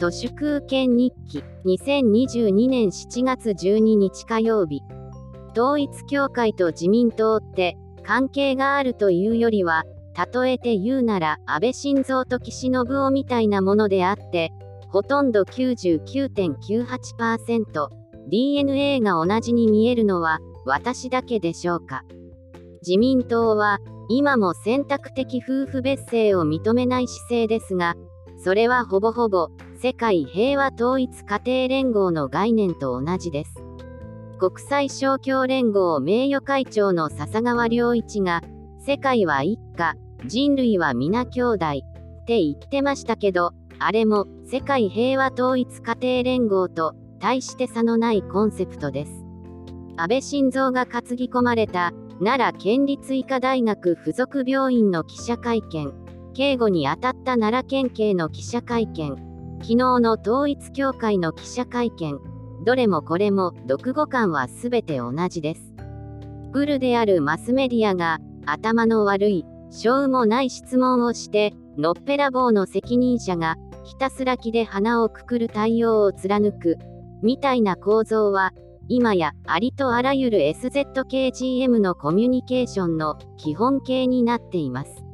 都市空権日記2022年7月12日火曜日。統一教会と自民党って関係があるというよりは例えて言うなら安倍晋三と岸信夫みたいなものであってほとんど99.98% DNA が同じに見えるのは私だけでしょうか。自民党は今も選択的夫婦別姓を認めない姿勢ですがそれはほぼほぼ世界平和統一家庭連合の概念と同じです。国際勝共連合名誉会長の笹川良一が世界は一家人類は皆兄弟って言ってましたけどあれも世界平和統一家庭連合と大して差のないコンセプトです。安倍晋三が担ぎ込まれた奈良県立医科大学附属病院の記者会見。警護に当たった奈良県警の記者会見。昨日の統一教会の記者会見。どれもこれも読後感は全て同じです。グルであるマスメディアが頭の悪いしょうもない質問をしてのっぺらぼうの責任者がひたすら気で鼻をくくる対応を貫くみたいな構造は今やありとあらゆる SZKGM のコミュニケーションの基本形になっています。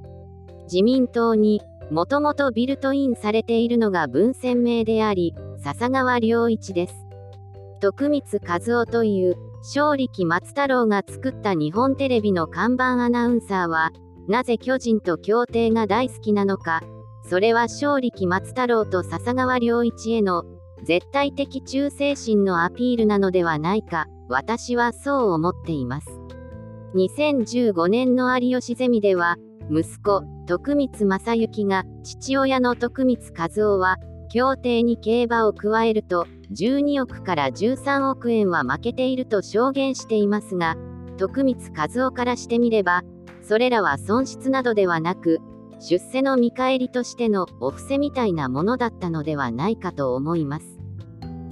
自民党にもともとビルトインされているのが文鮮明であり笹川良一です。徳光和夫という勝力松太郎が作った日本テレビの看板アナウンサーはなぜ巨人と協定が大好きなのかそれは勝力松太郎と笹川良一への絶対的忠誠心のアピールなのではないか私はそう思っています。2015年の有吉ゼミでは息子徳光正幸が父親の徳光和夫は協定に競馬を加えると12億から13億円は負けていると証言していますが徳光和夫からしてみればそれらは損失などではなく出世の見返りとしてのお布施みたいなものだったのではないかと思います。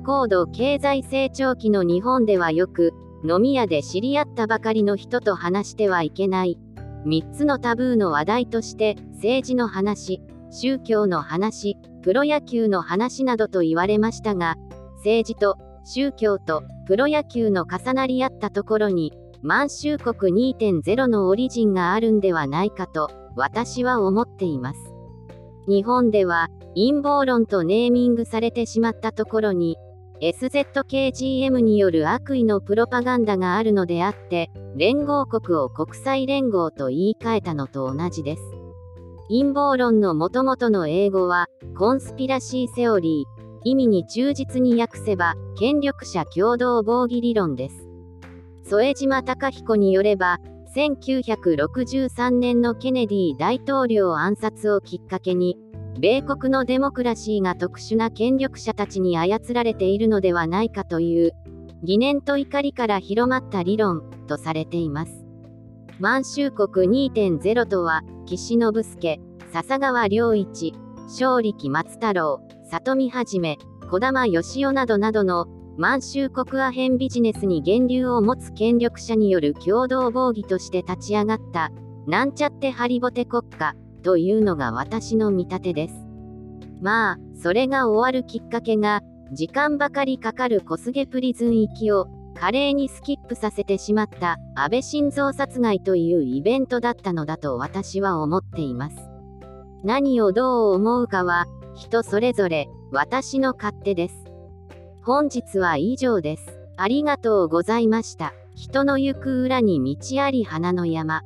高度経済成長期の日本ではよく飲み屋で知り合ったばかりの人と話してはいけない3つのタブーの話題として政治の話宗教の話プロ野球の話などと言われましたが政治と宗教とプロ野球の重なり合ったところに満州国2.0のオリジンがあるんではないかと私は思っています。日本では陰謀論とネーミングされてしまったところに SZKGM による悪意のプロパガンダがあるのであって連合国を国際連合と言い換えたのと同じです。陰謀論のもともとの英語はコンスピラシーセオリー意味に忠実に訳せば権力者共同防御理論です。副島隆彦によれば1963年のケネディ大統領暗殺をきっかけに、米国のデモクラシーが特殊な権力者たちに操られているのではないかという疑念と怒りから広まった理論とされています。満州国2.0とは、岸信介、笹川良一、勝力松太郎、里見はじめ、児玉義雄などなどの満州国ア編ビジネスに源流を持つ権力者による共同防御として立ち上がったなんちゃってハリボテ国家というのが私の見立てですまあそれが終わるきっかけが時間ばかりかかる小菅プリズン行きを華麗にスキップさせてしまった安倍晋三殺害というイベントだったのだと私は思っています何をどう思うかは人それぞれ私の勝手です本日は以上です。ありがとうございました。人の行く裏に道あり花の山。